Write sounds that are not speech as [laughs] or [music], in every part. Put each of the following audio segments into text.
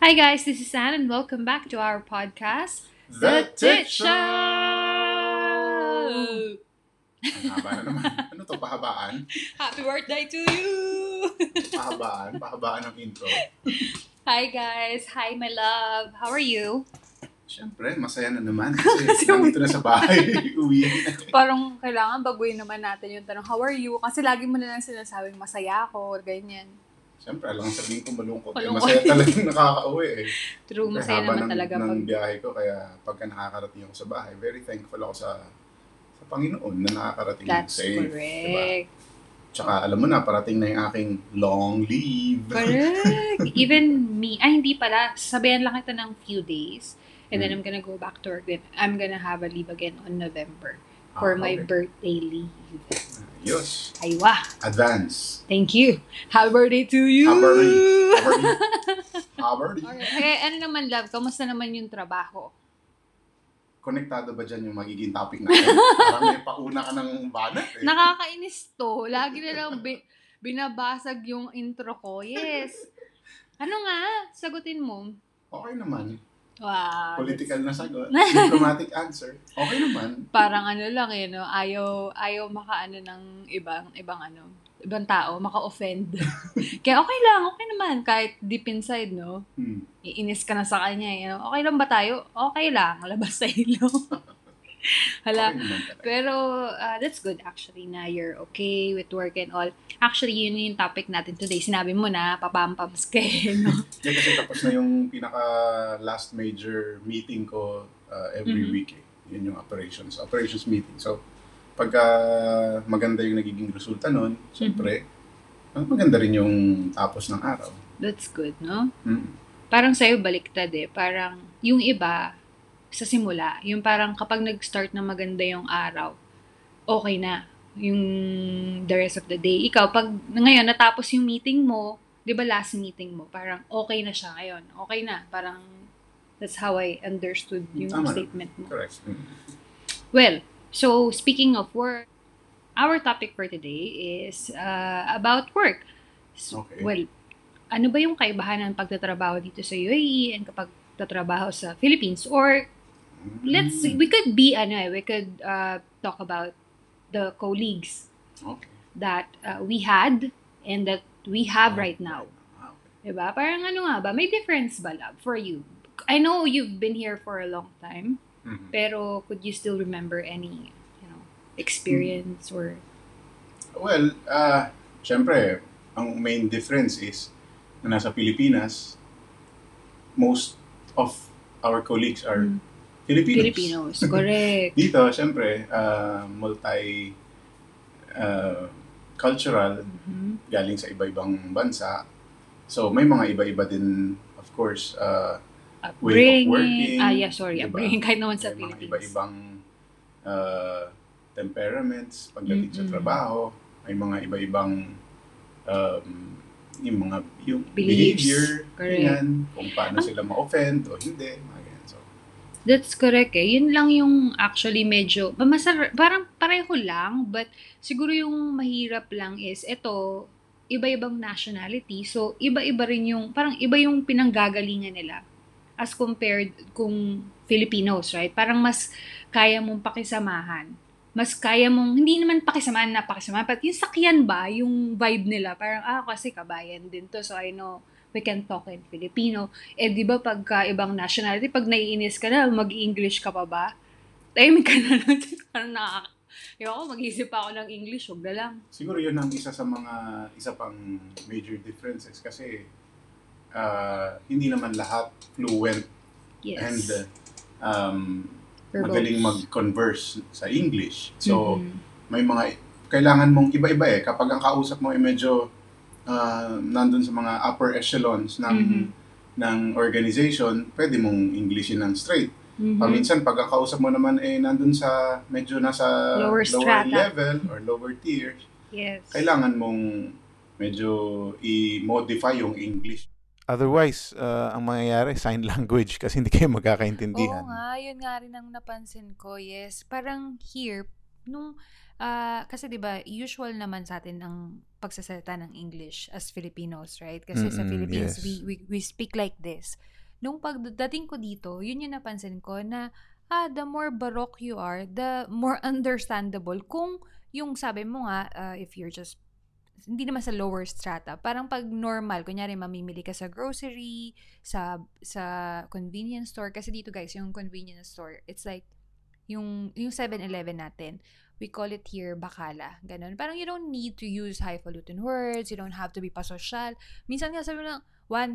Hi guys, this is Anne and welcome back to our podcast, The Tit Show! Ang haba na naman. Ano to, pahabaan? Happy birthday to you! Pahabaan? Pahabaan ng intro? Hi guys, hi my love. How are you? Siyempre, masaya na naman. Kasi nandito na sa bahay. [laughs] Uwi. Parang kailangan baguhin naman natin yung tanong, how are you? Kasi lagi mo na lang sinasabing masaya ako, or ganyan. Siyempre, alam sabihin ko malungkot. Eh, Malungkot. masaya talagang nakaka-uwi eh. True, masaya haba naman ng, talaga ng pag... biyahe ko, kaya pagka nakakarating ako sa bahay, very thankful ako sa sa Panginoon na nakakarating That's safe. Diba? correct. Tsaka alam mo na, parating na yung aking long leave. Correct. [laughs] Even me, ay hindi pala, sabihan lang kita ng few days. And then I'm Mm. gonna go back to work. Then I'm gonna have a leave again on November for Ah, my okay. birthday leave. Ayos. Aywa! Advance. Thank you. Happy birthday to you! Happy birthday. [laughs] Happy birthday. Birthday. Okay. Ano naman, love? Kamusta naman yung trabaho? Konektado ba dyan yung magiging topic natin? Parang may pauna ka ng banat eh. Nakakainis to. Lagi na lang bi- binabasag yung intro ko. Yes. Ano nga? Sagutin mo. Okay naman. Wow. Political na sagot. [laughs] Diplomatic answer. Okay naman. Parang ano lang eh, no? Ayaw, ayaw makaano ng ibang, ibang ano, ibang tao, maka-offend. [laughs] Kaya okay lang, okay naman. Kahit deep inside, no? Hmm. Iinis ka na sa kanya, you know? Okay lang ba tayo? Okay lang. Labas sa ilong. [laughs] [laughs] Hala. Pero uh, that's good actually na you're okay with work and all. Actually, yun yung topic natin today. Sinabi mo na, papampams ka eh, [laughs] no? [laughs] Yeah, kasi tapos na yung pinaka last major meeting ko uh, every Mhm. week eh. Yun yung operations. Operations meeting. So, pagka maganda yung nagiging resulta nun, syempre, Mhm. maganda rin yung tapos ng araw. That's good, no? Hmm. Parang sa'yo baliktad eh. Parang yung iba, sa simula, yung parang kapag nag-start na maganda yung araw, okay na yung the rest of the day. Ikaw, pag ngayon natapos yung meeting mo, di ba last meeting mo, parang okay na siya ngayon. Okay na. Parang that's how I understood yung Tama. statement mo. Correct. Well, so speaking of work, our topic for today is uh, about work. So, Okay. Well, ano ba yung kaibahan ng pagtatrabaho dito sa UAE and kapag tatrabaho sa Philippines? Or let's Hmm. we could be ano eh, we could uh, talk about the colleagues Okay. that uh, we had and that we have right now. Okay. Diba? Parang ano nga ba? May difference ba, love, for you? I know you've been here for a long time. Mhm. Pero could you still remember any, you know, experience or Well, uh, syempre, ang main difference is na nasa Pilipinas, most of our colleagues are Mm. Filipinos. Filipinos? Correct. [laughs] Dito, syempre, uh, multi uh, cultural, Mhm. galing sa iba-ibang bansa. So, may mga iba-iba din, of course, uh, Way of working, Ah, yeah, sorry. diba? Upbringing kahit naman sa may mga Philippines. iba-ibang uh, temperaments pagdating sa Mm-mm. trabaho. May mga iba-ibang um, yung mga yung Beliefs. behavior, Correct. ganyan, kung paano sila ma-offend o hindi, That's correct eh. Yun lang yung actually medyo, masar parang pareho lang, but siguro yung mahirap lang is, eto, iba-ibang nationality. So, iba-iba rin yung, parang iba yung pinanggagalingan nila as compared kung Filipinos, right? Parang mas kaya mong pakisamahan. Mas kaya mong, hindi naman pakisamahan na pakisamahan, but yung sakyan ba, yung vibe nila, parang, ah, kasi kabayan din to, so I know we can talk in Filipino. Eh, di ba pagka ibang nationality, pag naiinis ka na, mag-English ka pa ba? Tahimik ka na lang. [laughs] Parang nakaka... Ako, mag-isip pa ako ng English, huwag na lang. siguro yun ang isa sa mga, isa pang major differences kasi uh, hindi naman lahat fluent Yes. and uh, um, Verbose. magaling mag-converse sa English. So, Mhm. may mga kailangan mong iba-iba eh. Kapag ang kausap mo ay medyo ah, nandun sa mga upper echelons ng Mhm. ng organization, pwede mong Englishin ng straight. Mhm. Paminsan, pag ang kausap mo naman eh nandun sa medyo nasa Lower strata. level or lower tiers, Yes. kailangan mong medyo i-modify yung English. Otherwise, uh, ang mangyayari, sign language kasi hindi kayo magkakaintindihan. Oo nga, yun nga rin ang napansin ko, yes. Parang here, nung, ah, kasi 'di ba usual naman sa atin ang pagsasalita ng English as Filipinos, right? Kasi sa Mm-mm, Philippines, yes. we, we, we speak like this. Nung pagdating ko dito, yun yung napansin ko na ah, the more baroque you are, the more [laughs] understandable kung yung sabi mo nga, uh, if you're just hindi naman sa lower strata. Parang pag normal, kunyari mamimili ka sa grocery, sa sa convenience store kasi dito guys, yung convenience store, it's like yung yung 7-Eleven natin. We call it here bakala. Ganun. Parang you don't need to use highfalutin words, you don't have to be pasosyal. Minsan nga sabi mo lang, one,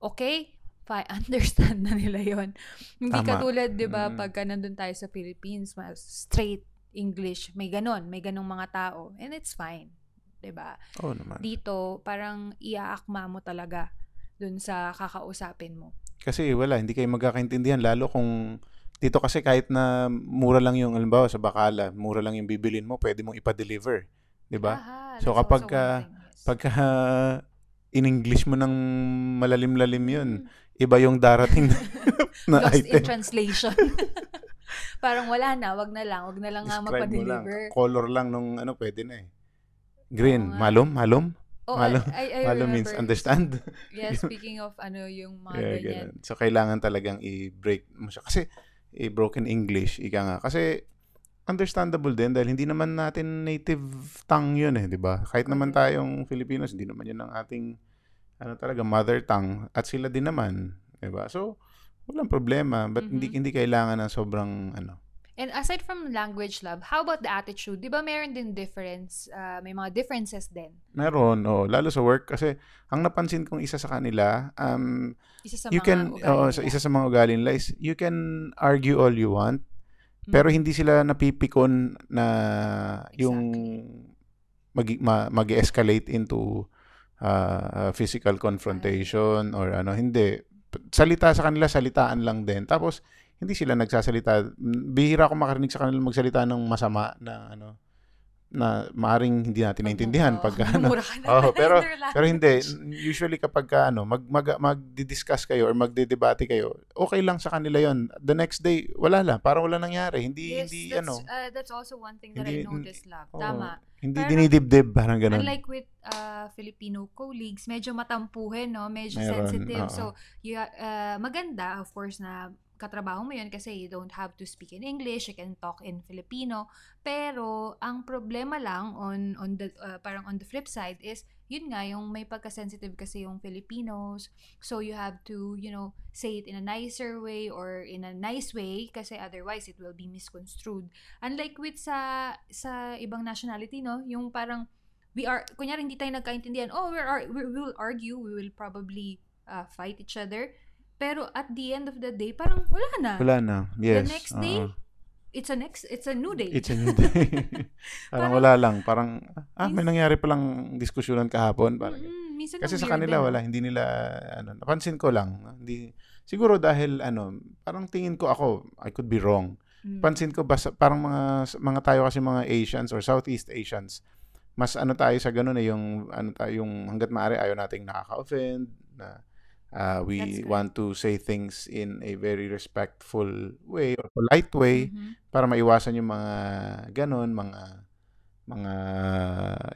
okay, fine, [laughs] understand na nila yon Hindi Tama. katulad, di ba, Mm. pagka nandun tayo sa Philippines, mas straight English, may ganon, may ganong mga tao. And it's fine. 'di ba? Oo naman. Dito, parang iaakma mo talaga dun sa kakausapin mo. Kasi wala, hindi kayo magkakaintindihan. Lalo kung dito kasi kahit na mura lang yung, alimbawa sa Bacala, mura lang yung bibilin mo, pwede mong ipa-deliver. 'di ba? So kapag yes. pagka in-English mo ng malalim-lalim yun, Mm. iba yung darating [laughs] na Lost in item. translation. [laughs] parang wala na, wag na lang, wag na lang nga mo lang. magpa-deliver. Color lang nung ano, pwede na eh. Green, nga. malum, malum. Oh, Malo- I, I, I Malum means understand. [laughs] Yeah, speaking of ano, yung mga Yeah, ganyan. So, kailangan talagang i-break mo siya. Kasi, eh, broken English, ika nga. Kasi, understandable din dahil hindi naman natin native tongue yun eh, di ba? Kahit naman tayong Filipinos, hindi naman yun ang ating, ano talaga, mother tongue. At sila din naman, di ba? So, walang problema. But hindi, Mhm. hindi kailangan ng sobrang, ano, And aside from language lab, how about the attitude? Di ba meron din difference? ah, may mga differences din. meron, oh, lalo sa work. Kasi, ang napansin kong isa sa kanila, um, Isa sa you can, nila. sa isa sa mga ugali nila is, you can argue all you want, Pero Mm. hindi sila napipikon na yung mag ma, mag-escalate into uh, physical confrontation or ano hindi salita sa kanila salitaan lang din tapos hindi sila nagsasalita. Bihira ako makarinig sa kanila magsalita ng masama na ano na maaring hindi natin naintindihan Pag- pagka oo, ano [laughs] Oo, pero- pero hindi. Usually kapag ka, ano mag mag magdi-discuss kayo or magde-debate kayo okay lang sa kanila yon the next day wala lang. Parang wala nangyari. Hindi Yes, hindi that's, ano. uh, that's also one thing that Hindi- I noticed, love. oo, Tama. hindi Parang- dinidibdib. Parang ganun. Unlike with uh, Filipino colleagues, medyo matampuhin, no? Medyo Meron, sensitive. oo. So, you, uh, maganda, of course, na katrabaho mo yun kasi you don't have to speak in English, you can talk in Filipino. Pero, ang problema lang on, on the, uh, parang on the flip side is, yun nga, yung may pagka-sensitive kasi yung Filipinos. So, you have to, you know, say it in a nicer way or in a nice way kasi otherwise it will be misconstrued. Unlike with sa sa ibang nationality, no? Yung parang we are kunyari hindi tayo nagkaintindihan. Oh, we're, ar- we will argue, we will probably uh, fight each other. Pero at the end of the day, parang wala na. wala na yes The next day, oo. It's a next it's a new day. it's a new day [laughs] Parang- parang wala lang parang ah may nangyari palang diskusyonan kahapon parang Mm-mm, minsan Kasi sa kanila din, wala, hindi nila ano, napansin ko lang, hindi siguro dahil ano, parang tingin ko ako, I could be wrong. Mm. Pansin ko basta parang mga mga tayo kasi mga Asians or Southeast Asians, mas ano tayo sa ganun eh, yung ano tayo, yung hangga't maaari ayaw nating nakaka-offend na uh, we want to say things in a very respectful way or polite way Mhm. para maiwasan yung mga ganon, mga mga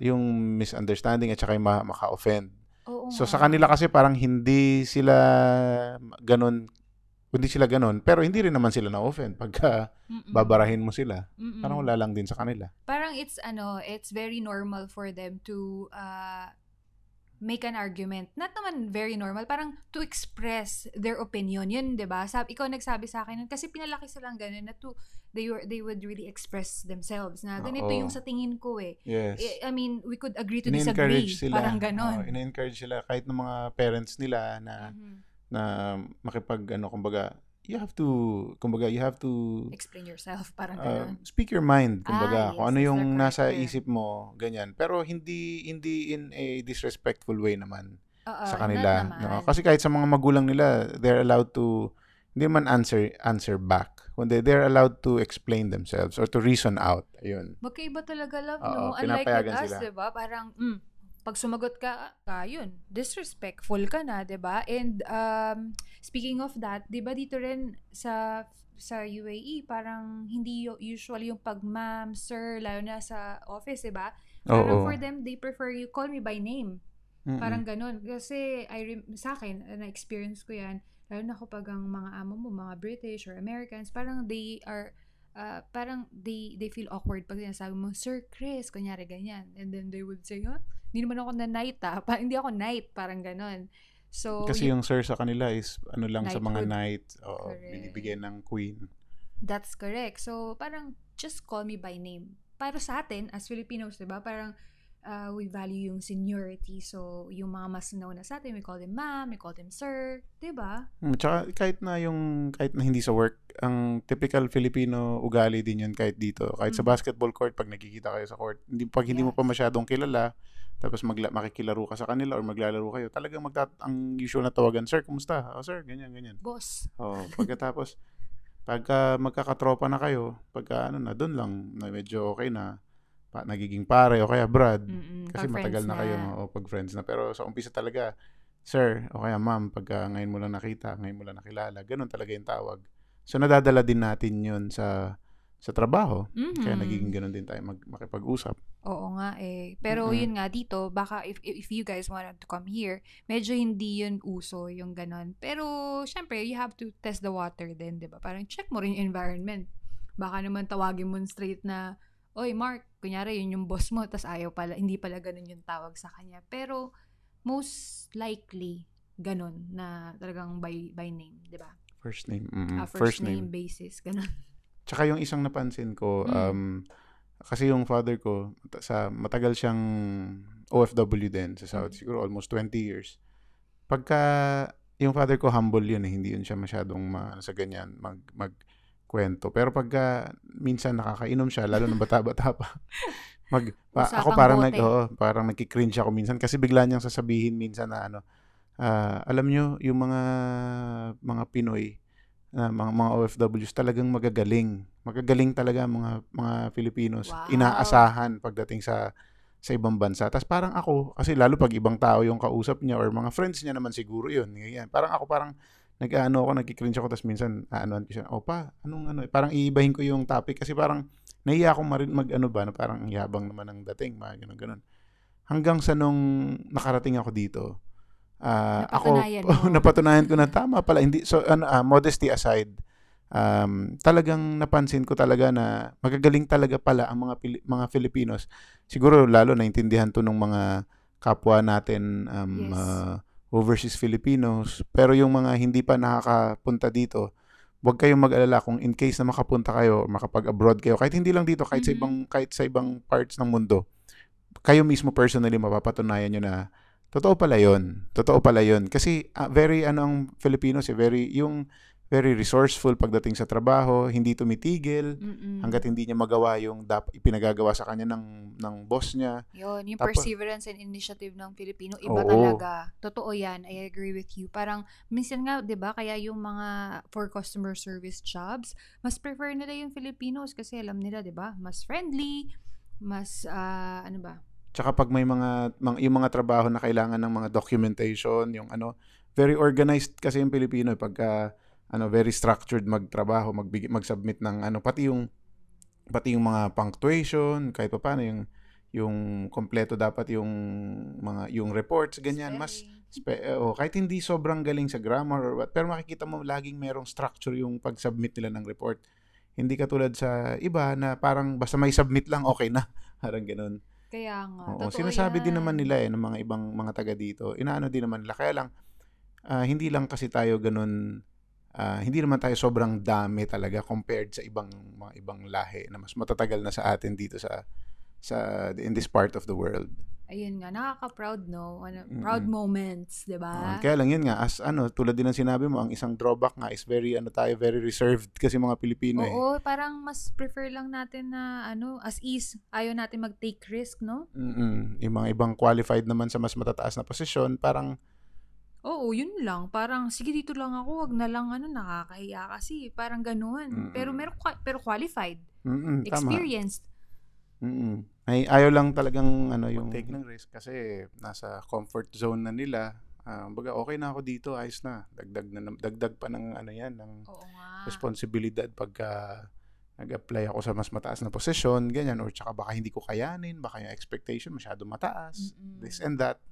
yung misunderstanding at saka yung ma- maka-offend. Oo So sa kanila kasi parang hindi sila ganun, hindi sila ganun, pero hindi rin naman sila na-offend pagka Mm-mm. babarahin mo sila. Mm-mm. Parang wala lang din sa kanila. Parang it's ano, it's very normal for them to uh, make an argument. Not naman very normal, parang to express their opinion. Yun, 'di ba? Sabi ikaw nagsabi sa akin nun kasi pinalaki silang ganun na to they were they would really express themselves na ganito Oo. yung sa tingin ko eh. Yes. I, I mean, we could agree to disagree. Sila. Parang ganon. Oo, in-encourage sila kahit ng mga parents nila na Mhm. na makipag ano kumbaga you have to kumbaga you have to Explain yourself, [laughs] parang uh, speak your mind Ah, kumbaga kung yes, ano that's yung correct nasa isip mo ganyan pero hindi hindi in a disrespectful way naman Oo, sa kanila naman. no? kasi kahit sa mga magulang nila they're allowed to hindi man answer answer back kundi they're allowed to explain themselves or to reason out ayun Magkaiba talaga love, Oo, no? Unlike with us, sila. diba? Parang, mm, pag sumagot ka, ka, yun, disrespectful ka na, diba? And, um, speaking of that, diba dito rin sa sa UAE, parang hindi usually yung pag ma'am, sir, lalo na sa office, diba? Parang Oo. for them, they prefer you call me by name. Mm-mm. Parang ganun. Kasi I rem- sa akin, na-experience ko yan, lalo na kapag ang mga amo mo, mga British or Americans, parang they are, uh, parang they they feel awkward pag sinasabi mo, Sir Chris, kunyari ganyan. And then they would say, huh? Hindi naman ako na night ah. [laughs] Pa- hindi ako night, parang ganun. So, Kasi yung sir sa kanila is ano lang sa mga night, oo, binibigyan ng queen. That's correct. So, parang just call me by name. Para sa atin, as Filipinos, di ba, parang uh, we value yung seniority. So, yung mga mas nauna sa atin, we call them ma'am, we call them sir, di ba? Mm, tsaka kahit na yung kahit na hindi sa work, ang typical Filipino ugali din yun kahit dito. Kahit sa Mm. basketball court pag nakikita kayo sa court, hindi pag hindi mo pa masyadong kilala, tapos magla, makikilaro ka sa kanila or maglalaro kayo, talagang magtat ang usual na tawagan, sir, kumusta? Oh, sir, ganyan ganyan. Boss. Oh, pagkatapos pagka magkakatropa na kayo, pagka ano na, doon lang na medyo okay na pa, nagiging pare o kaya Brad. Mm-mm, Kasi matagal friends na kayo o pag friends na. Pero sa umpisa talaga, sir, o kaya ma'am, pagka ngayon mo lang nakita, ngayon mo lang nakilala, ganun talaga yung tawag. So nadadala din natin yun sa sa trabaho. Kaya Mhm. nagiging ganun din tayo mag, makipag-usap. Oo nga eh. Pero Mm-mm. yun nga dito, baka if, if you guys wanted to come here, medyo hindi yun uso yung ganon. Pero syempre, you have to test the water din, di ba? Parang check mo rin yung environment. Baka naman tawagin mo straight na, Oy, Mark, kunyari yun yung boss mo, tas ayaw pala, hindi pala ganun yung tawag sa kanya. Pero most likely, ganon na talagang by, by name, di ba? First name. mm, Ah, first, name, basis, ganon. [laughs] Tsaka yung isang napansin ko, Mm. um, kasi yung father ko, sa matagal siyang OFW din sa South, Mm. siguro almost 20 years. Pagka yung father ko humble yun eh, hindi yun siya masyadong ma, sa ganyan mag magkwento. Pero pagka minsan nakakainom siya, lalo nung bata-bata pa, [laughs] mag pa, ako parang bote. nag oo, parang nagki-cringe ako minsan kasi bigla niyang sasabihin minsan na ano, ah, alam niyo yung mga mga Pinoy na mga mga OFWs talagang magagaling. Magagaling talaga mga mga Filipinos. Wow. Inaasahan pagdating sa sa ibang bansa. Tapos parang ako, kasi lalo pag ibang tao yung kausap niya or mga friends niya naman siguro yun. Ganyan. Parang ako parang nag-ano ako, nagki-cringe ako tapos minsan aanoan ko siya, opa, anong ano, parang iibahin ko yung topic kasi parang nahiya akong marin mag-ano ba, na parang ang yabang naman ng dating, mga ganun ganun. Hanggang sa nung nakarating ako dito, ah ako [laughs] Napatunayan ko na tama pala hindi so ano ah, modesty aside um, talagang napansin ko talaga na magagaling talaga pala ang mga Pili- mga Filipinos siguro lalo naintindihan to ng mga kapwa natin um, Yes. ah, overseas Filipinos pero yung mga hindi pa nakakapunta dito huwag kayong mag-alala kung in case na makapunta kayo makapag-abroad kayo kahit hindi lang dito kahit sa Mhm. ibang kahit sa ibang parts ng mundo kayo mismo personally mapapatunayan nyo na totoo pala yon totoo pala yon kasi ah, very ano ang Filipinos eh, very yung very resourceful pagdating sa trabaho hindi tumitigil Mm-mm. hangga't hindi niya magawa yung dap ipinagagawa sa kanya ng ng boss niya Yun, yung Tapos- perseverance and initiative ng Filipino, iba Oo. talaga. Totoo yan. I agree with you. Parang, minsan nga, di ba, kaya yung mga for customer service jobs, mas prefer nila yung Filipinos kasi alam nila, di ba, mas friendly, mas, ah, ano ba, Tsaka pag may mga, mga yung mga trabaho na kailangan ng mga documentation, yung ano, very organized kasi yung Pilipino eh, pagka ano, very structured magtrabaho, magbig mag-submit ng ano, pati yung pati yung mga punctuation, kahit pa paano yung yung kompleto dapat yung mga yung reports ganyan mas spe- oh, kahit hindi sobrang galing sa grammar or what, pero makikita mo laging merong structure yung pag-submit nila ng report. Hindi katulad sa iba na parang basta may submit lang okay na. [laughs] Parang ganun. Kaya nga, Oo, totoo sinasabi din yan. naman nila eh ng mga ibang mga taga dito. Inaano din naman nila. Kaya lang ah, hindi lang kasi tayo ganun ah, hindi naman tayo sobrang dami talaga compared sa ibang mga ibang lahi na mas matatagal na sa atin dito sa sa in this part of the world. Ayun nga, nakaka-proud, no? Ano, proud moments, di ba? Oo, kaya lang yun nga as ano tulad din ng sinabi mo ang isang drawback nga is very ano tayo very reserved kasi mga Pilipino eh. Oo, parang mas prefer lang natin na, ano, as is, ayaw natin mag-take risk, no? Mm-mm. Yung mga ibang qualified naman sa mas matataas na posisyon parang Oo, yun lang. Parang, sige dito lang ako, wag na lang, ano, nakakahiya kasi. Parang ganun. Mm-mm. Pero, meron, kwa- pero qualified. mm tama. Experienced. Mm. Ay ayaw lang talagang ano yung take ng risk kasi nasa comfort zone na nila. Ah, baga okay na ako dito, ayos na. Dagdag na dagdag pa ng ano yan ng Oo nga. responsibilidad pagka nag-apply ako sa mas mataas na posisyon, ganyan, or tsaka baka hindi ko kayanin, baka yung expectation masyado mataas, Mm-mm. this and that.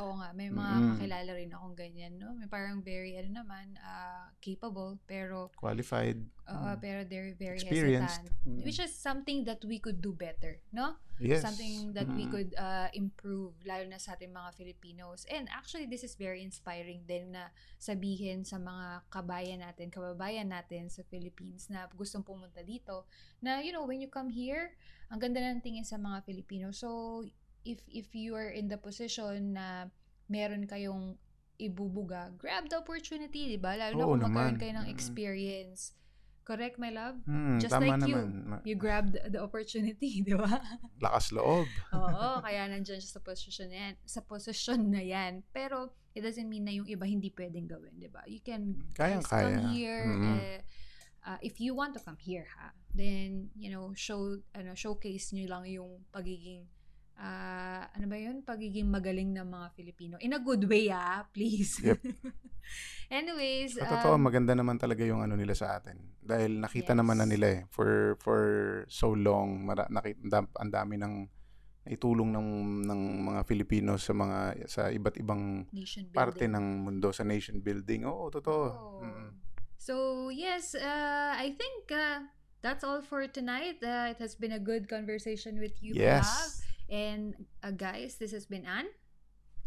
Oo nga, may mga Mm. kakilala rin akong ganyan, no? May parang very, ano naman, ah, capable, pero, Qualified, oo, Mm. pero they're very experienced. hesitant. Mm. Which is something that we could do better, no? yes. Something that we Mm. could uh, improve, lalo na sa ating mga Filipinos. And actually, this is very inspiring din na sabihin sa mga kabayan natin, kababayan natin sa Philippines na gustong pumunta dito, na, you know, when you come here, ang ganda ng tingin sa mga Filipino. So, if if you are in the position na meron kayong ibubuga, grab the opportunity, di ba? Lalo na Oo kung magkaroon naman. kayo ng experience. Correct, my love? Mm, Just like you. naman. Ma- You grabbed the opportunity, [laughs] di ba? Lakas loob. Oo, [laughs] kaya nandyan siya sa posisyon na yan, sa posisyon na yan. Pero it doesn't mean na yung iba hindi pwedeng gawin, 'di ba? You can Kayang-kaya. come here Mhm. eh, uh, if you want to come here ha. Then, you know, show ano showcase niyo lang yung pagiging ah, ano ba 'yun? Pagiging magaling ng mga Filipino. In a good way ah, please. Yep. [laughs] Anyways, Sa totoo, um, maganda naman talaga yung ano nila sa atin. Dahil nakita naman na Yes. nila eh. For, for so long, mara, nakita, ang dami ng itulong ng, ng mga Filipino sa mga sa iba't ibang parte ng mundo sa nation building. Oo, totoo. Oh. Mm. So, yes, uh, I think uh, that's all for tonight. Uh, it has been a good conversation with you, Yes. Love. And uh, guys, this has been Anne.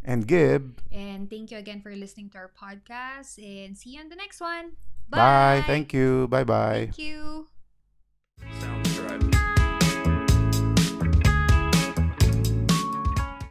And Gib. And thank you again for listening to our podcast. And see you on the next one. Bye. bye. Thank you. Bye bye. Thank you.